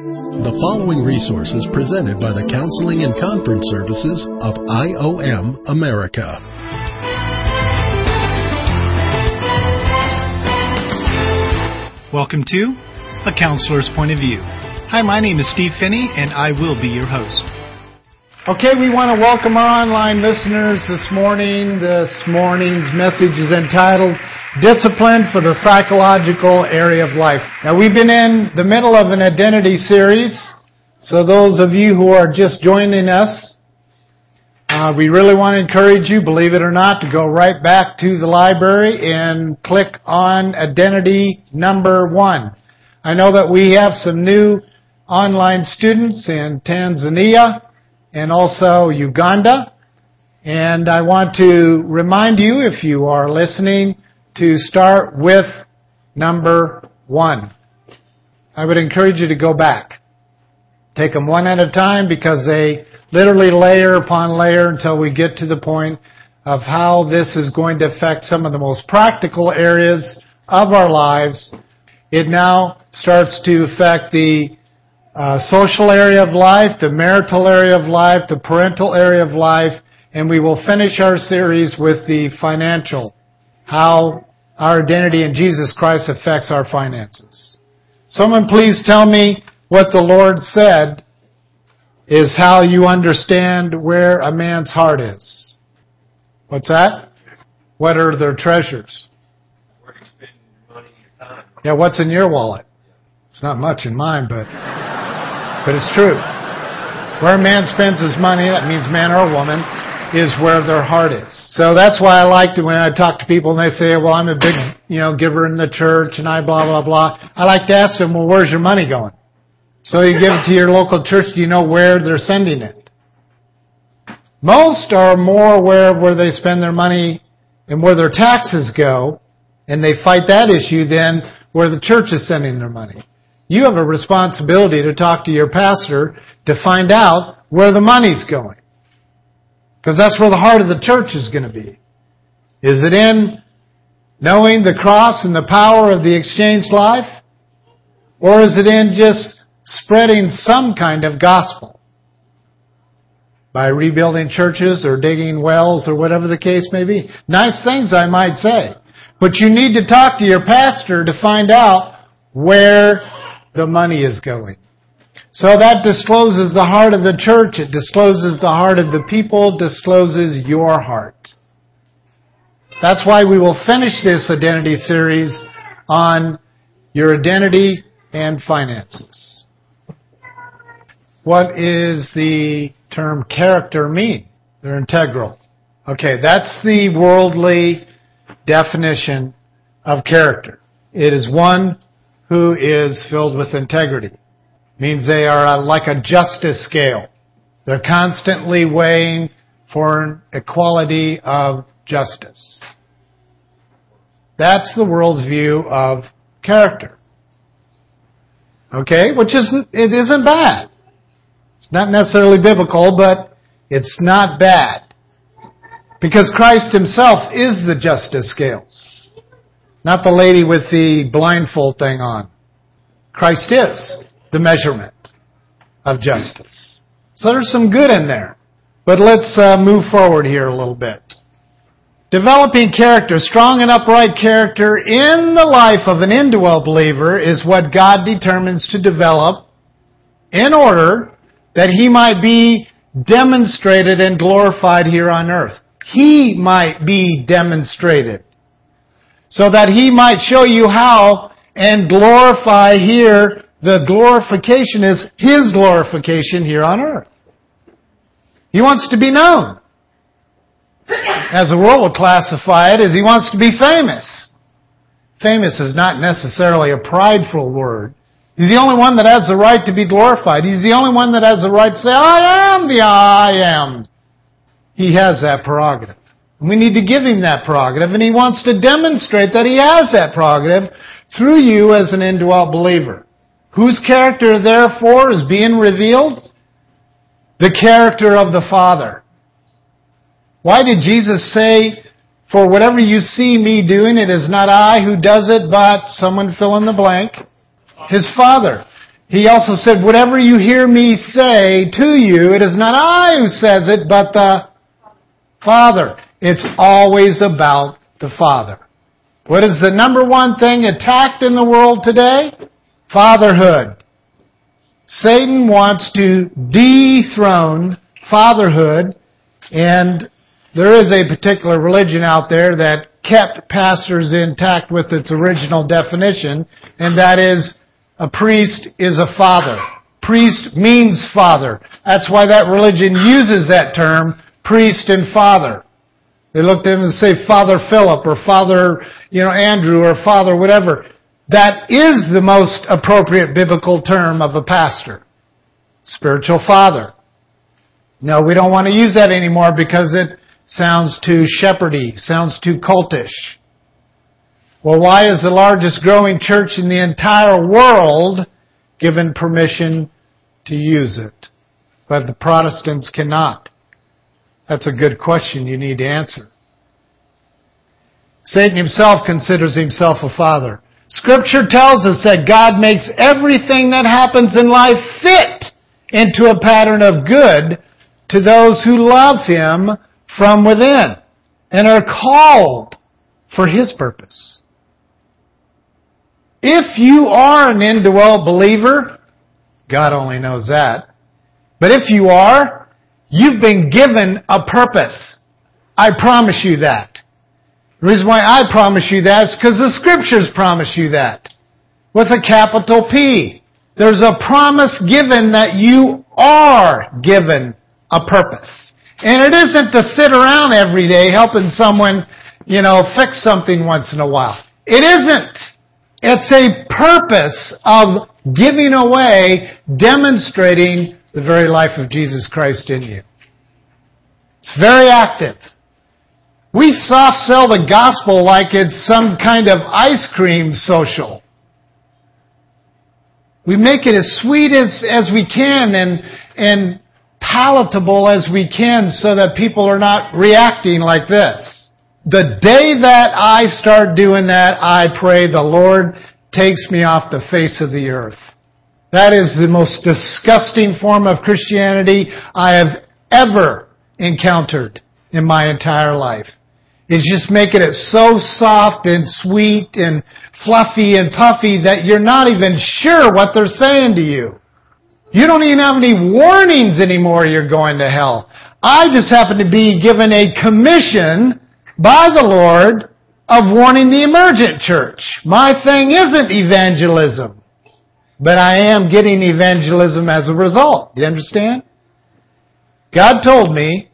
The following resource is presented by the Counseling and Conference Services of IOM America. Welcome to A Counselor's Point of View. Hi, my name is Steve Phinney, and I will be your host. Okay, we want to welcome our online listeners this morning. This morning's message is entitled Discipline for the Psychological Area of Life. Now we've been in the middle of an identity series, so those of you who are just joining us, uh, we really want to encourage you, believe it or not, to go right back to the library and click on identity number one. I know that we have some new online students in Tanzania, and also Uganda. And I want to remind you, if you are listening, to start with number one. I would encourage you to go back. Take them one at a time because they literally layer upon layer until we get to the point of how this is going to affect some of the most practical areas of our lives. It now starts to affect the uh, social area of life, the marital area of life, the parental area of life, and we will finish our series with the financial, how our identity in Jesus Christ affects our finances. Someone please tell me what the Lord said is how you understand where a man's heart is. What's that? What are their treasures? Where you spend your money and your time. Yeah, what's in your wallet? It's not much in mine, but but it's true. Where a man spends his money, that means man or woman, is where their heart is. So that's why I like to, when I talk to people and they say, well, I'm a big, you know, giver in the church and I blah, blah, blah. I like to ask them, well, where's your money going? So you give it to your local church, do you know where they're sending it? Most are more aware of where they spend their money and where their taxes go, and they fight that issue than where the church is sending their money. You have a responsibility to talk to your pastor to find out where the money's going. Because that's where the heart of the church is going to be. Is it in knowing the cross and the power of the exchange life? Or is it in just spreading some kind of gospel? By rebuilding churches or digging wells or whatever the case may be. Nice things I might say. But you need to talk to your pastor to find out where the money is going. So that discloses the heart of the church. It discloses the heart of the people, discloses your heart. That's why we will finish this identity series on your identity and finances. What is the term character mean? They're integral. Okay, that's the worldly definition of character. It is one who is filled with integrity. Means they are uh, like a justice scale. They're constantly weighing for an equality of justice. That's the world's view of character. Okay, which is it isn't bad. It's not necessarily biblical, but it's not bad. Because Christ himself is the justice scales. Not the lady with the blindfold thing on. Christ is the measurement of justice. So there's some good in there. But let's uh, move forward here a little bit. Developing character, strong and upright character in the life of an indwell believer is what God determines to develop in order that he might be demonstrated and glorified here on earth. He might be demonstrated so that he might show you how and glorify here. The glorification is his glorification here on earth. He wants to be known. As the world will classify it, as he wants to be famous. Famous is not necessarily a prideful word. He's the only one that has the right to be glorified. He's the only one that has the right to say, I am the I am. He has that prerogative. We need to give him that prerogative, and he wants to demonstrate that he has that prerogative through you as an indwelt believer. Whose character, therefore, is being revealed? The character of the Father. Why did Jesus say, For whatever you see me doing, it is not I who does it, but someone fill in the blank? His Father. He also said, whatever you hear me say to you, it is not I who says it, but the Father. It's always about the Father. What is the number one thing attacked in the world today? Fatherhood. Satan wants to dethrone fatherhood, and there is a particular religion out there that kept pastors intact with its original definition, and that is a priest is a father. Priest means father. That's why that religion uses that term, priest and father. They look at him and say Father Philip or Father, you know, Andrew or Father whatever. That is the most appropriate biblical term of a pastor. Spiritual father. No, we don't want to use that anymore because it sounds too shepherdy, sounds too cultish. Well, why is the largest growing church in the entire world given permission to use it? But the Protestants cannot. That's a good question you need to answer. Satan himself considers himself a father. Scripture tells us that God makes everything that happens in life fit into a pattern of good to those who love Him from within and are called for His purpose. If you are an indwelt believer, God only knows that. But if you are, you've been given a purpose. I promise you that. The reason why I promise you that is because the scriptures promise you that. With a capital P. There's a promise given that you are given a purpose. And it isn't to sit around every day helping someone, you know, fix something once in a while. It isn't. It's a purpose of giving away, demonstrating the very life of Jesus Christ in you. It's very active. We soft sell the gospel like it's some kind of ice cream social. We make it as sweet as, as we can and, and palatable as we can so that people are not reacting like this. The day that I start doing that, I pray the Lord takes me off the face of the earth. That is the most disgusting form of Christianity I have ever encountered in my entire life. It's just making it so soft and sweet and fluffy and puffy that you're not even sure what they're saying to you. You don't even have any warnings anymore you're going to hell. I just happen to be given a commission by the Lord of warning the emergent church. My thing isn't evangelism, but I am getting evangelism as a result. Do you understand? God told me,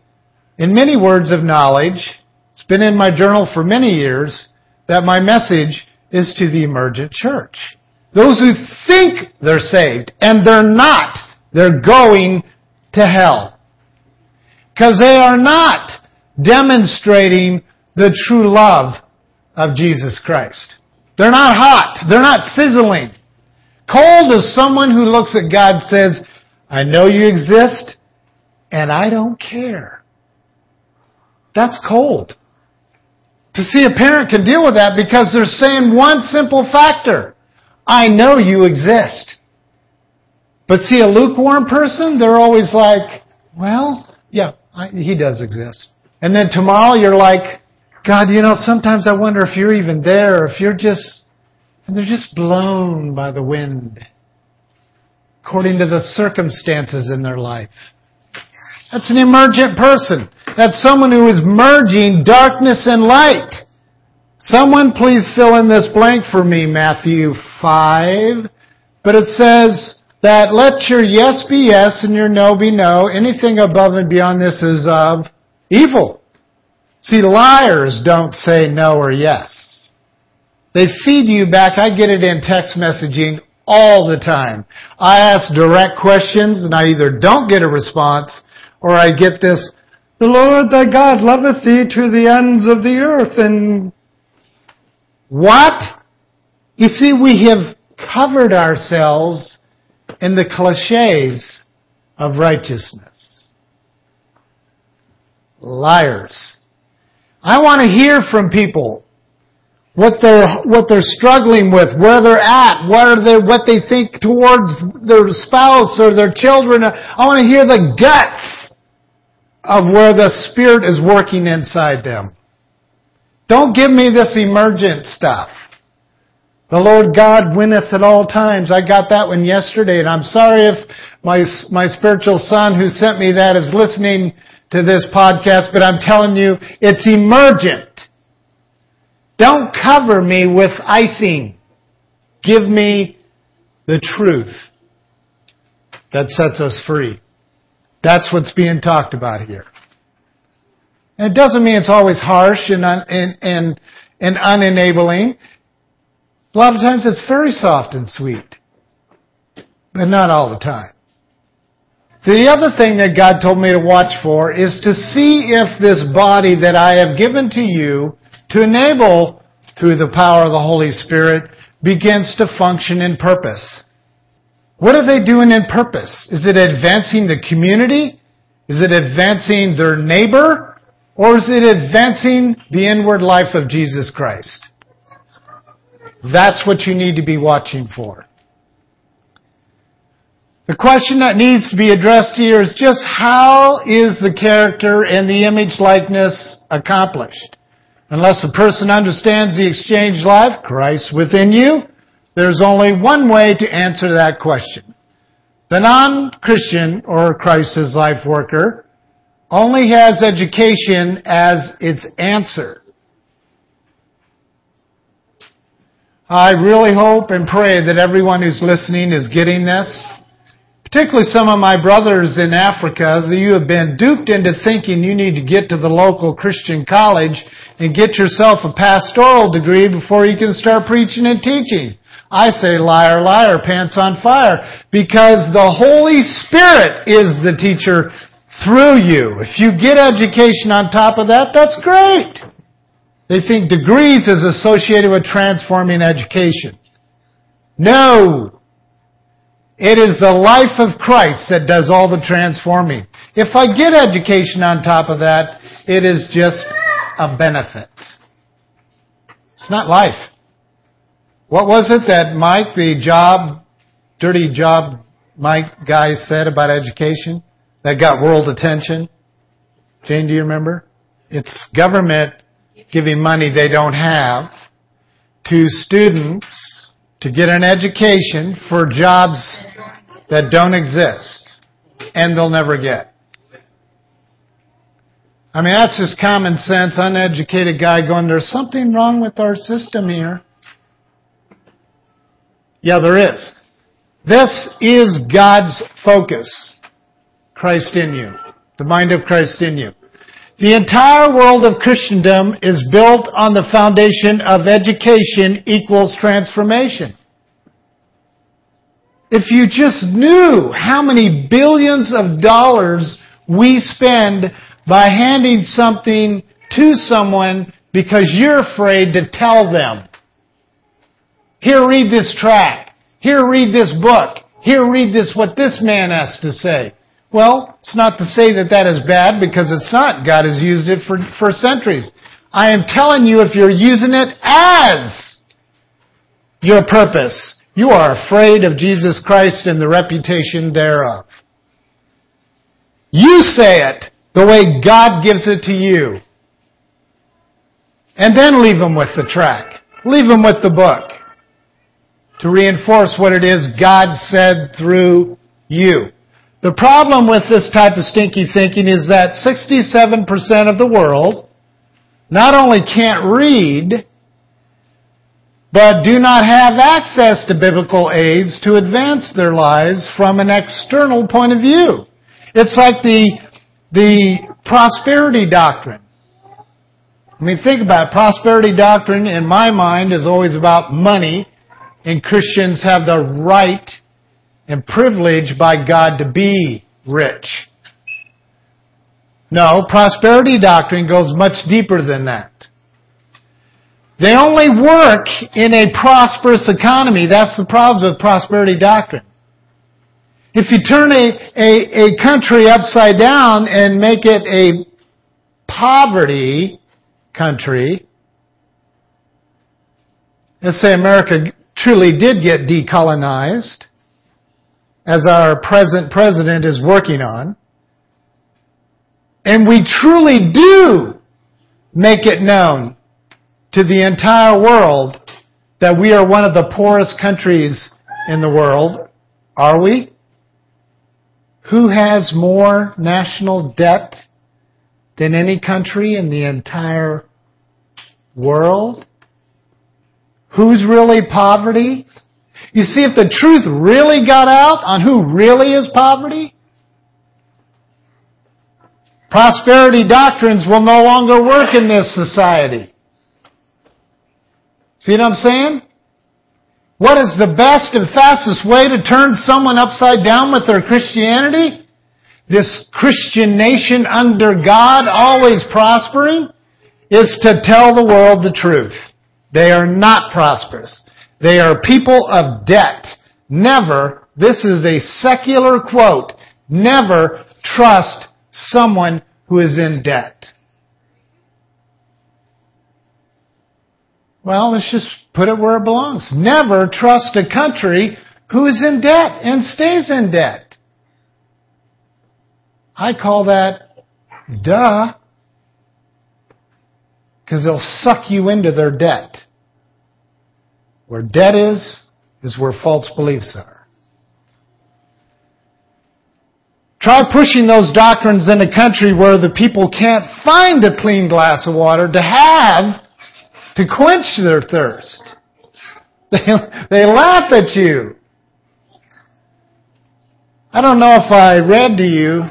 in many words of knowledge, it's been in my journal for many years, that my message is to the emergent church. Those who think they're saved, and they're not. They're going to hell. Because they are not demonstrating the true love of Jesus Christ. They're not hot. They're not sizzling. Cold is someone who looks at God and says, I know you exist, and I don't care. That's cold. To see a parent can deal with that because they're saying one simple factor. I know you exist. But see, a lukewarm person, they're always like, well, yeah, I, he does exist. And then tomorrow you're like, God, you know, sometimes I wonder if you're even there, if you're just, and they're just blown by the wind, according to the circumstances in their life. That's an emergent person. That's someone who is merging darkness and light. Someone please fill in this blank for me, Matthew 5. But it says that let your yes be yes and your no be no. Anything above and beyond this is of evil. See, liars don't say no or yes. They feed you back. I get it in text messaging all the time. I ask direct questions and I either don't get a response or I get this, the Lord thy God loveth thee to the ends of the earth and what? You see, we have covered ourselves in the cliches of righteousness. Liars. I want to hear from people. What they're, what they're struggling with, where they're at, what they, what they think towards their spouse or their children. I want to hear the guts of where the Spirit is working inside them. Don't give me this emergent stuff. The Lord God winneth at all times. I got that one yesterday, and I'm sorry if my, my spiritual son who sent me that is listening to this podcast, but I'm telling you, it's emergent. Don't cover me with icing. Give me the truth that sets us free. That's what's being talked about here. And it doesn't mean it's always harsh and, un, and, and, and unenabling. A lot of times it's very soft and sweet, but not all the time. The other thing that God told me to watch for is to see if this body that I have given to you to enable through the power of the Holy Spirit begins to function in purpose. What are they doing in purpose? Is it advancing the community? Is it advancing their neighbor? Or is it advancing the inward life of Jesus Christ? That's what you need to be watching for. The question that needs to be addressed here is just how is the character and the image likeness accomplished? Unless a person understands the exchange life, Christ within you, there's only one way to answer that question. The non-Christian or Christ's life worker only has education as its answer. I really hope and pray that everyone who's listening is getting this. Particularly some of my brothers in Africa, you have been duped into thinking you need to get to the local Christian college and get yourself a pastoral degree before you can start preaching and teaching. I say liar, liar, pants on fire, because the Holy Spirit is the teacher through you. If you get education on top of that, that's great. They think degrees is associated with transforming education. No! It is the life of Christ that does all the transforming. If I get education on top of that, it is just a benefit. It's not life. What was it that Mike, the job, dirty job Mike guy said about education that got world attention? Jane, do you remember? It's government giving money they don't have to students to get an education for jobs that don't exist and they'll never get. I mean, that's just common sense, uneducated guy going, there's something wrong with our system here. Yeah, there is. This is God's focus. Christ in you. The mind of Christ in you. The entire world of Christendom is built on the foundation of education equals transformation. If you just knew how many billions of dollars we spend by handing something to someone because you're afraid to tell them. Here, read this track. Here, read this book. Here, read this, what this man has to say. Well, it's not to say that that is bad because it's not. God has used it for, for centuries. I am telling you if you're using it as your purpose, you are afraid of Jesus Christ and the reputation thereof. You say it the way God gives it to you. And then leave them with the track. Leave them with the book to reinforce what it is God said through you. The problem with this type of stinky thinking is that 67% of the world not only can't read, but do not have access to biblical aids to advance their lives from an external point of view. It's like the the prosperity doctrine. I mean, think about it. Prosperity doctrine, in my mind, is always about money, and Christians have the right and privilege by God to be rich. No, prosperity doctrine goes much deeper than that. They only work in a prosperous economy. That's the problem with prosperity doctrine. If you turn a, a, a country upside down and make it a poverty country, let's say America truly did get decolonized, as our present president is working on, and we truly do make it known to the entire world that we are one of the poorest countries in the world, are we? Who has more national debt than any country in the entire world? Who's really poverty? You see, if the truth really got out on who really is poverty, prosperity doctrines will no longer work in this society. See what I'm saying? What is the best and fastest way to turn someone upside down with their Christianity? This Christian nation under God always prospering is to tell the world the truth. They are not prosperous. They are people of debt. Never, this is a secular quote, never trust someone who is in debt. Well, let's just put it where it belongs. Never trust a country who is in debt and stays in debt. I call that duh. Because they'll suck you into their debt. Where debt is, is where false beliefs are. Try pushing those doctrines in a country where the people can't find a clean glass of water to have to quench their thirst. They, they laugh at you. I don't know if I read to you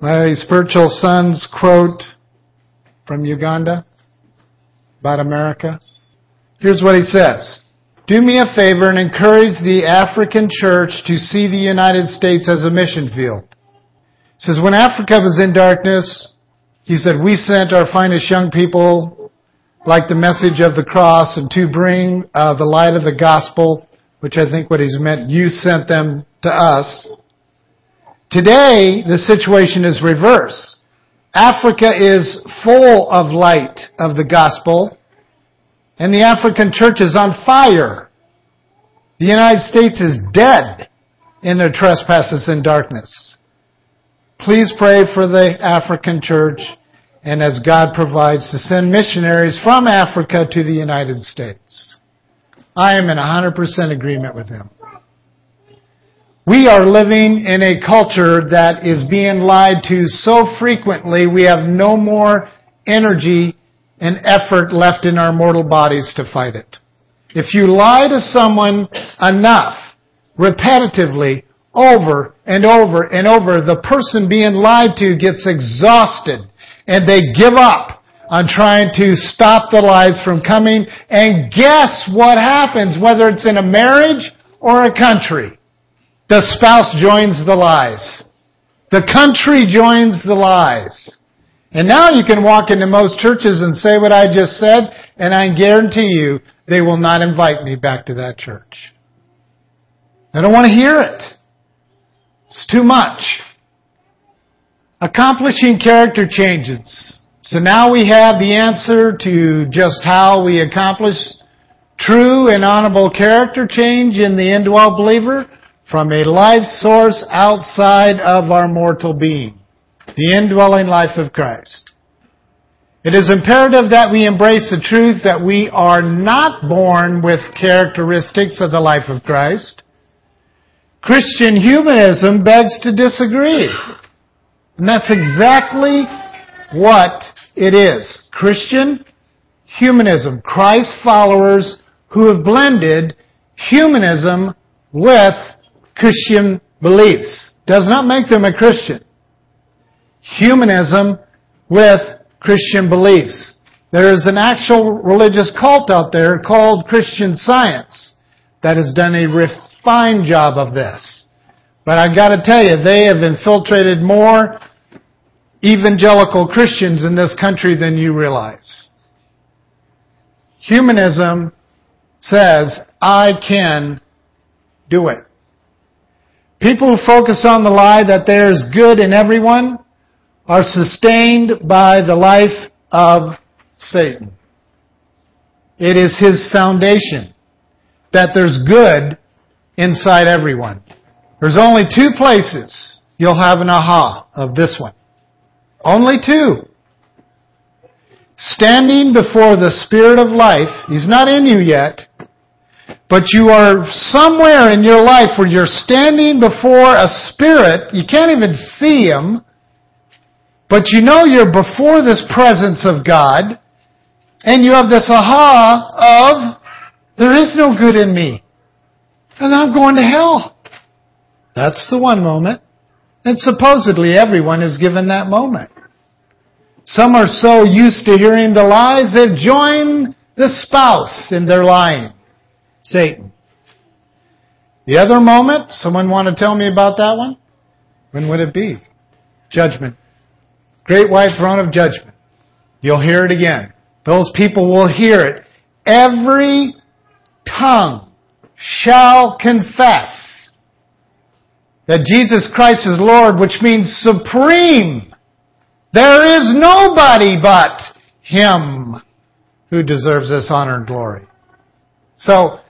my spiritual son's quote from Uganda about America. Here's what he says. Do me a favor and encourage the African church to see the United States as a mission field. He says, when Africa was in darkness, he said, we sent our finest young people like the message of the cross and to bring uh, the light of the gospel, which I think what he's meant, you sent them to us. Today, the situation is reverse. Africa is full of light of the gospel and the African church is on fire. The United States is dead in their trespasses and darkness. Please pray for the African church and as God provides to send missionaries from Africa to the United States. I am in 100% agreement with him. We are living in a culture that is being lied to so frequently we have no more energy and effort left in our mortal bodies to fight it. If you lie to someone enough, repetitively, over and over and over, the person being lied to gets exhausted and they give up on trying to stop the lies from coming and guess what happens whether it's in a marriage or a country. The spouse joins the lies. The country joins the lies. And now you can walk into most churches and say what I just said, and I guarantee you they will not invite me back to that church. I don't want to hear it. It's too much. Accomplishing character changes. So now we have the answer to just how we accomplish true and honorable character change in the indwelt believer from a life source outside of our mortal being the indwelling life of Christ. It is imperative that we embrace the truth that we are not born with characteristics of the life of Christ. Christian humanism begs to disagree. And that's exactly what it is. Christian humanism. Christ followers who have blended humanism with Christian beliefs. Does not make them a Christian humanism with Christian beliefs. There is an actual religious cult out there called Christian Science that has done a refined job of this. But I've got to tell you, they have infiltrated more evangelical Christians in this country than you realize. Humanism says, I can do it. People who focus on the lie that there's good in everyone are sustained by the life of Satan. It is his foundation. that there's good inside everyone. There's only two places you'll have an aha of this one. Only two. Standing before the Spirit of life, He's not in you yet, but you are somewhere in your life where you're standing before a Spirit, you can't even see Him, but you know you're before this presence of God, and you have this aha of, there is no good in me. And I'm going to hell. That's the one moment. And supposedly everyone is given that moment. Some are so used to hearing the lies, they've joined the spouse in their lying. Satan. The other moment, someone want to tell me about that one? When would it be? Judgment. Great white throne of judgment. You'll hear it again. Those people will hear it. Every tongue shall confess that Jesus Christ is Lord, which means supreme. There is nobody but Him who deserves this honor and glory. So,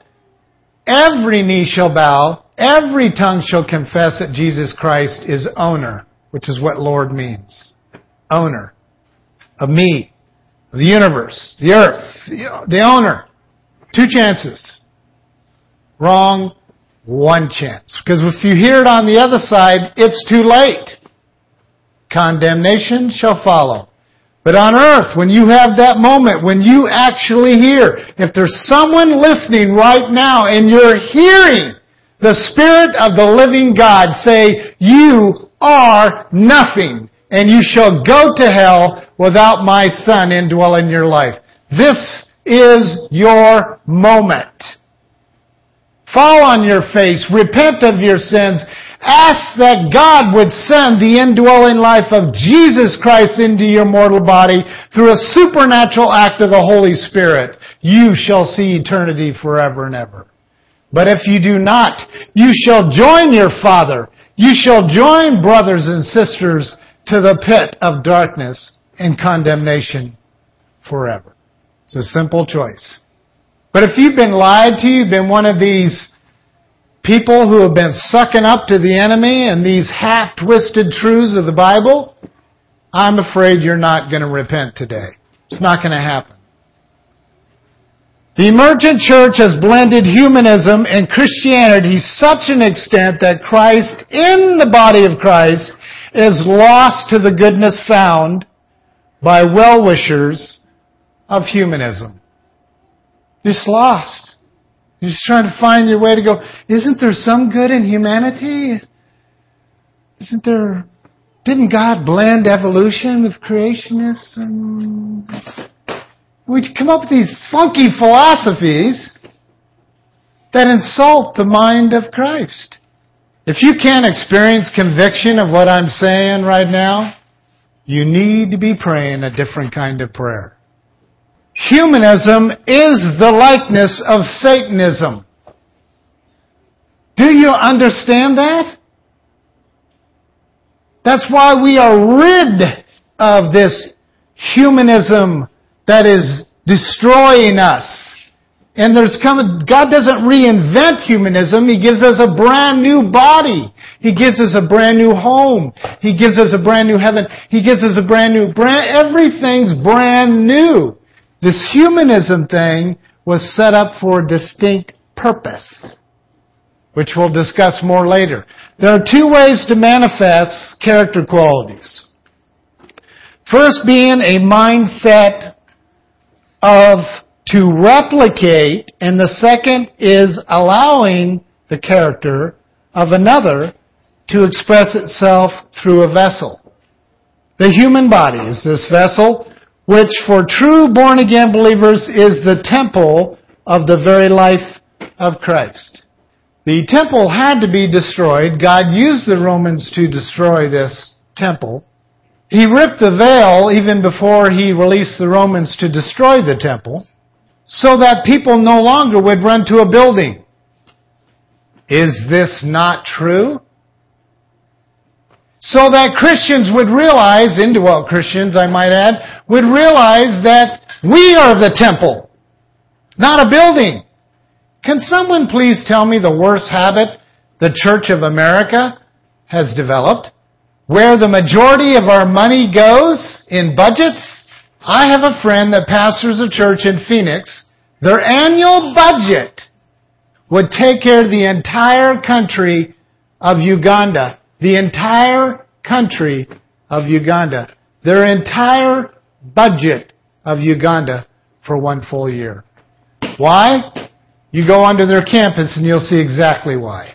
every knee shall bow, every tongue shall confess that Jesus Christ is owner, which is what Lord means. Owner of me, of the universe, the earth, the owner. Two chances. Wrong, one chance. Because if you hear it on the other side, it's too late. Condemnation shall follow. But on earth, when you have that moment, when you actually hear, if there's someone listening right now and you're hearing the Spirit of the living God say, you are nothing and you shall go to hell without my son indwelling your life. This is your moment. Fall on your face, repent of your sins, ask that God would send the indwelling life of Jesus Christ into your mortal body through a supernatural act of the Holy Spirit. You shall see eternity forever and ever. But if you do not, you shall join your Father. You shall join brothers and sisters to the pit of darkness and condemnation forever. It's a simple choice. But if you've been lied to, you've been one of these people who have been sucking up to the enemy and these half-twisted truths of the Bible, I'm afraid you're not going to repent today. It's not going to happen. The emergent church has blended humanism and Christianity to such an extent that Christ in the body of Christ is lost to the goodness found by well-wishers of humanism. Just lost. You're just trying to find your way to go, isn't there some good in humanity? Isn't there, didn't God blend evolution with creationism? We come up with these funky philosophies that insult the mind of Christ. If you can't experience conviction of what I'm saying right now, you need to be praying a different kind of prayer. Humanism is the likeness of Satanism. Do you understand that? That's why we are rid of this humanism that is destroying us. And there's come, God doesn't reinvent humanism. He gives us a brand new body. He gives us a brand new home. He gives us a brand new heaven. He gives us a brand new, brand, everything's brand new. This humanism thing was set up for a distinct purpose, which we'll discuss more later. There are two ways to manifest character qualities. First being a mindset of to replicate, and the second is allowing the character of another to express itself through a vessel. The human body is this vessel which for true born again believers is the temple of the very life of Christ. The temple had to be destroyed. God used the Romans to destroy this temple. He ripped the veil even before he released the Romans to destroy the temple so that people no longer would run to a building. Is this not true? so that Christians would realize, indwelt Christians I might add, would realize that we are the temple, not a building. Can someone please tell me the worst habit the Church of America has developed? Where the majority of our money goes in budgets? I have a friend that pastors a church in Phoenix. Their annual budget would take care of the entire country of Uganda. The entire country of Uganda. Their entire budget of Uganda for one full year. Why? You go onto their campus and you'll see exactly why.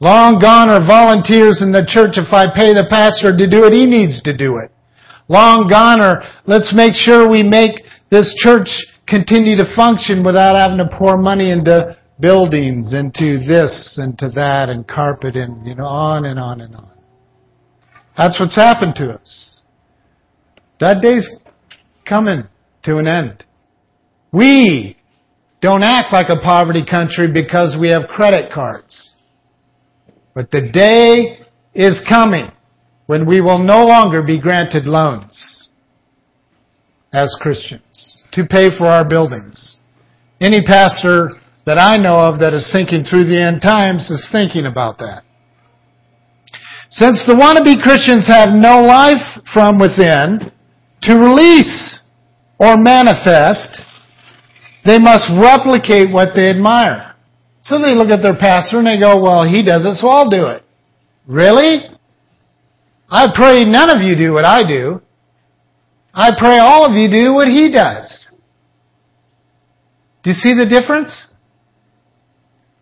Long gone are volunteers in the church. If I pay the pastor to do it, he needs to do it. Long gone are, let's make sure we make this church continue to function without having to pour money into buildings, into this and to that and carpet and, you know, on and on and on. That's what's happened to us. That day's coming to an end. We don't act like a poverty country because we have credit cards. But the day is coming when we will no longer be granted loans as Christians to pay for our buildings. Any pastor that I know of that is thinking through the end times is thinking about that. Since the wannabe Christians have no life from within to release or manifest, they must replicate what they admire. So they look at their pastor and they go, well, he does it, so I'll do it. Really? I pray none of you do what I do. I pray all of you do what he does. Do you see the difference?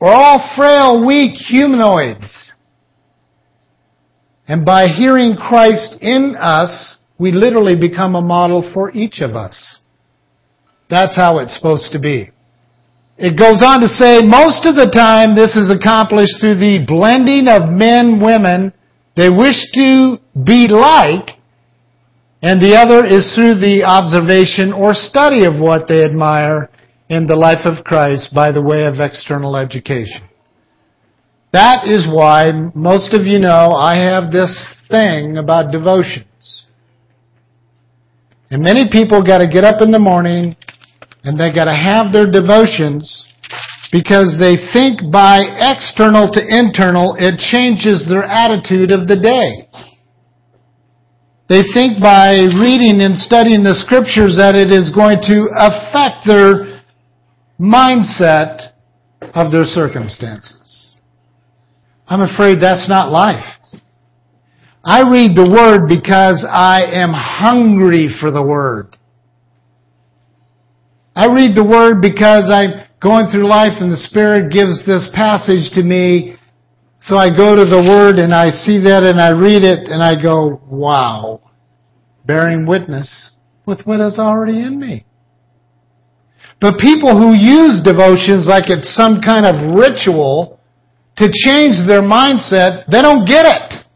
We're all frail, weak humanoids. And by hearing Christ in us, we literally become a model for each of us. That's how it's supposed to be. It goes on to say, most of the time this is accomplished through the blending of men, women, they wish to be like, and the other is through the observation or study of what they admire in the life of Christ by the way of external education. That is why most of you know I have this thing about devotions. And many people got to get up in the morning and they got to have their devotions because they think by external to internal it changes their attitude of the day. They think by reading and studying the scriptures that it is going to affect their mindset of their circumstances. I'm afraid that's not life. I read the Word because I am hungry for the Word. I read the Word because I'm going through life and the Spirit gives this passage to me. So I go to the Word and I see that and I read it and I go, wow. Bearing witness with what is already in me. But people who use devotions like it's some kind of ritual to change their mindset, they don't get it.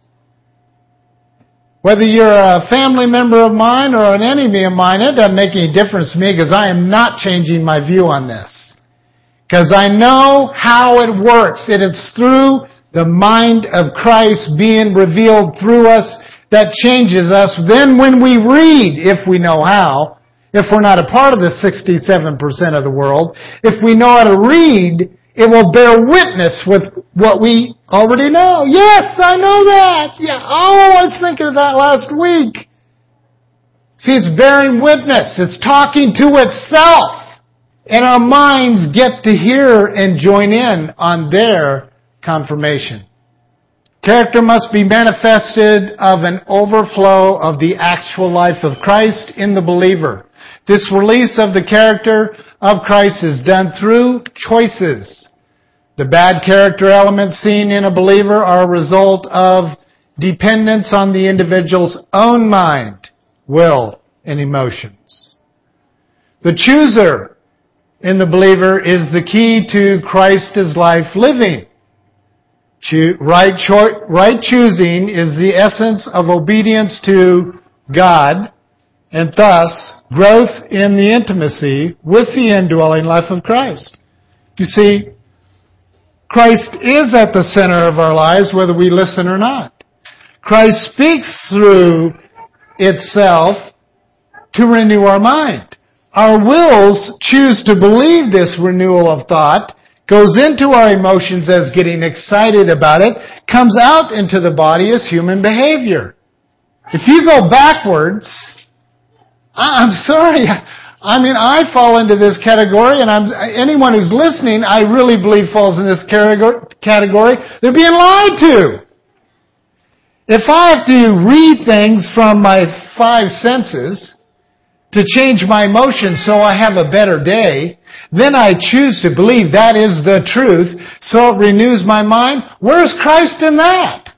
Whether you're a family member of mine or an enemy of mine, it doesn't make any difference to me because I am not changing my view on this. Because I know how it works. It is through the mind of Christ being revealed through us that changes us. Then when we read, if we know how, if we're not a part of the 67% of the world, if we know how to read, it will bear witness with what we already know. Yes, I know that. Yeah. Oh, I was thinking of that last week. See, it's bearing witness. It's talking to itself. And our minds get to hear and join in on their confirmation. Character must be manifested of an overflow of the actual life of Christ in the believer. This release of the character of Christ is done through choices. The bad character elements seen in a believer are a result of dependence on the individual's own mind, will, and emotions. The chooser in the believer is the key to Christ's life living. Right, right choosing is the essence of obedience to God and thus growth in the intimacy with the indwelling life of Christ. You see, Christ is at the center of our lives whether we listen or not. Christ speaks through itself to renew our mind. Our wills choose to believe this renewal of thought, goes into our emotions as getting excited about it, comes out into the body as human behavior. If you go backwards, I'm sorry, I mean, I fall into this category, and I'm, anyone who's listening, I really believe falls in this category. They're being lied to. If I have to read things from my five senses to change my emotions so I have a better day, then I choose to believe that is the truth, so it renews my mind. Where's Christ in that?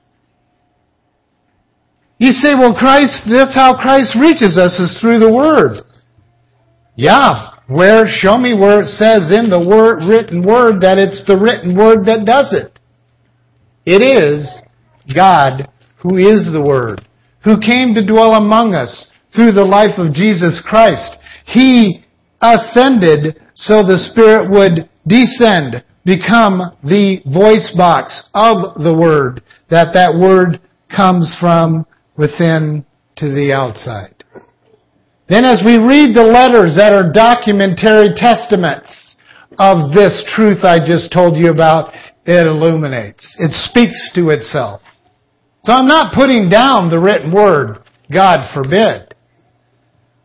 You say, well, Christ, that's how Christ reaches us is through the Word. Yeah. Where, show me where it says in the word, written word that it's the written word that does it. It is God who is the Word, who came to dwell among us through the life of Jesus Christ. He ascended so the Spirit would descend, become the voice box of the Word, that that Word comes from within to the outside. Then as we read the letters that are documentary testaments of this truth I just told you about, it illuminates. It speaks to itself. So I'm not putting down the written word, God forbid.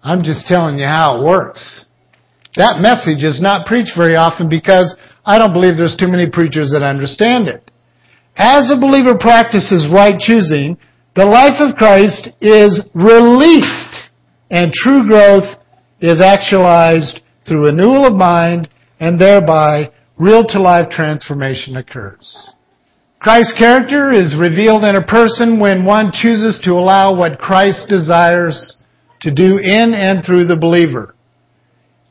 I'm just telling you how it works. That message is not preached very often because I don't believe there's too many preachers that understand it. As a believer practices right choosing, the life of Christ is released and true growth is actualized through renewal of mind and thereby real to life transformation occurs. Christ's character is revealed in a person when one chooses to allow what Christ desires to do in and through the believer.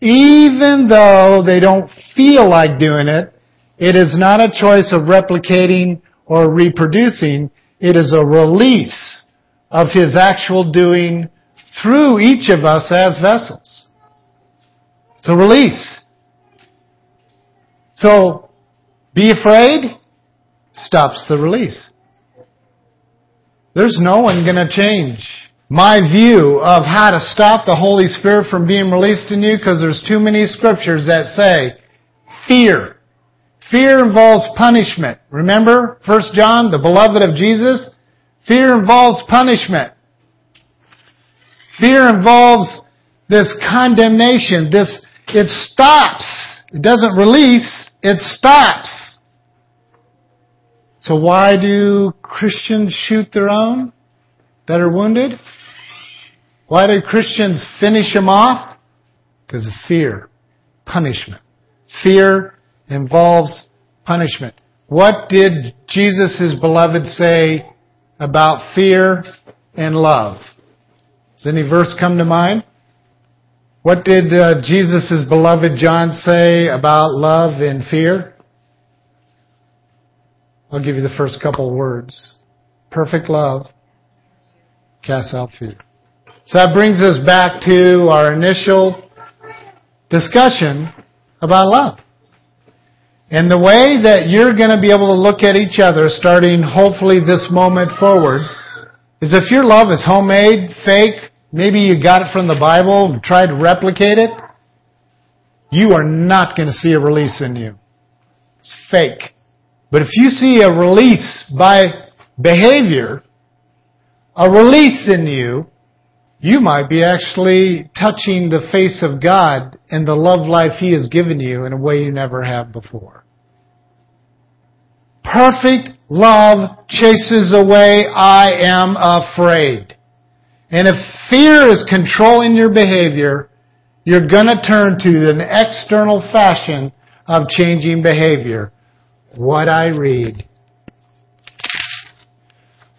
Even though they don't feel like doing it, it is not a choice of replicating or reproducing. It is a release of his actual doing through each of us as vessels. It's a release. So, be afraid stops the release. There's no one going to change my view of how to stop the Holy Spirit from being released in you because there's too many scriptures that say fear. Fear involves punishment. Remember 1 John, the beloved of Jesus? Fear involves punishment. Fear involves this condemnation, this, it stops. It doesn't release, it stops. So why do Christians shoot their own that are wounded? Why do Christians finish him off? Because of fear. Punishment. Fear involves punishment. What did Jesus' beloved say about fear and love? Does any verse come to mind? What did uh, Jesus' beloved John say about love and fear? I'll give you the first couple words. Perfect love casts out fear. So that brings us back to our initial discussion about love. And the way that you're going to be able to look at each other starting hopefully this moment forward is if your love is homemade, fake, Maybe you got it from the Bible and tried to replicate it. You are not going to see a release in you. It's fake. But if you see a release by behavior, a release in you, you might be actually touching the face of God and the love life He has given you in a way you never have before. Perfect love chases away I am afraid. And if fear is controlling your behavior, you're gonna turn to an external fashion of changing behavior. What I read.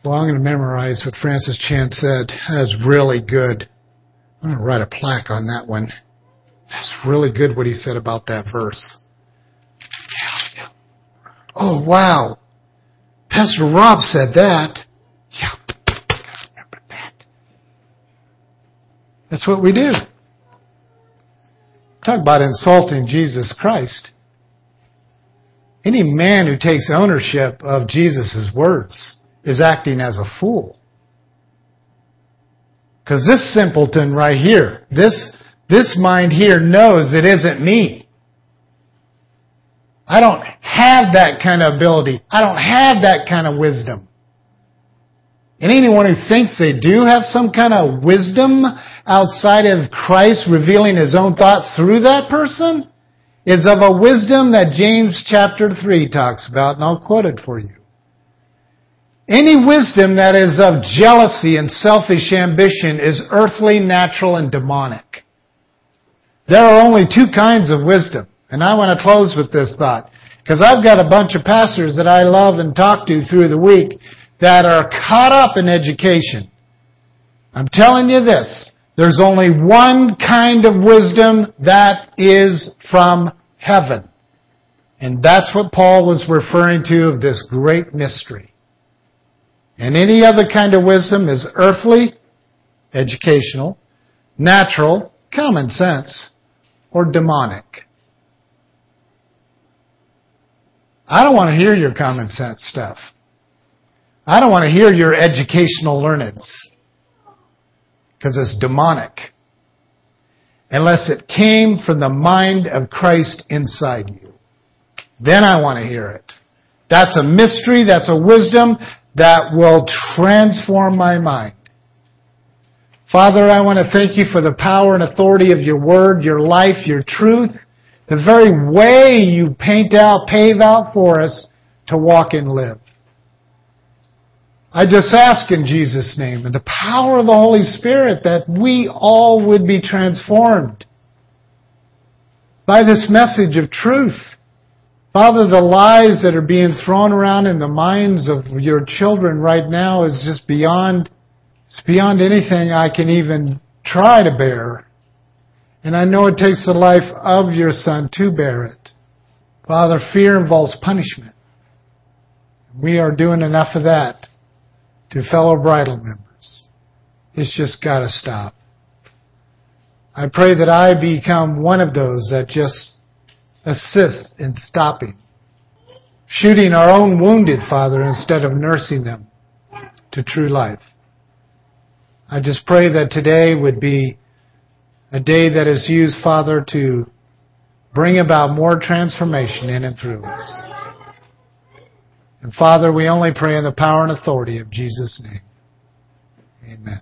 Well, I'm going to memorize what Francis Chan said. That's really good. I'm going to write a plaque on that one. That's really good what he said about that verse. Oh, wow. Pastor Rob said that. Yeah. Remember that. That's what we do. Talk about insulting Jesus Christ. Any man who takes ownership of Jesus' words is acting as a fool. Because this simpleton right here, this, This mind here knows it isn't me. I don't have that kind of ability. I don't have that kind of wisdom. And anyone who thinks they do have some kind of wisdom outside of Christ revealing his own thoughts through that person is of a wisdom that James chapter 3 talks about, and I'll quote it for you. Any wisdom that is of jealousy and selfish ambition is earthly, natural, and demonic. There are only two kinds of wisdom. And I want to close with this thought. Because I've got a bunch of pastors that I love and talk to through the week that are caught up in education. I'm telling you this. There's only one kind of wisdom that is from heaven. And that's what Paul was referring to of this great mystery. And any other kind of wisdom is earthly, educational, natural, common sense, or demonic. I don't want to hear your common sense stuff. I don't want to hear your educational learnings Because it's demonic. Unless it came from the mind of Christ inside you. Then I want to hear it. That's a mystery, that's a wisdom that will transform my mind. Father, I want to thank you for the power and authority of your word, your life, your truth, the very way you paint out, pave out for us to walk and live. I just ask in Jesus' name, and the power of the Holy Spirit, that we all would be transformed by this message of truth. Father, the lies that are being thrown around in the minds of your children right now is just beyond it's beyond anything I can even try to bear. And I know it takes the life of your son to bear it. Father, fear involves punishment. We are doing enough of that to fellow bridal members. It's just gotta stop. I pray that I become one of those that just assists in stopping. Shooting our own wounded, Father, instead of nursing them to true life. I just pray that today would be a day that is used, Father, to bring about more transformation in and through us. And Father, we only pray in the power and authority of Jesus' name. Amen.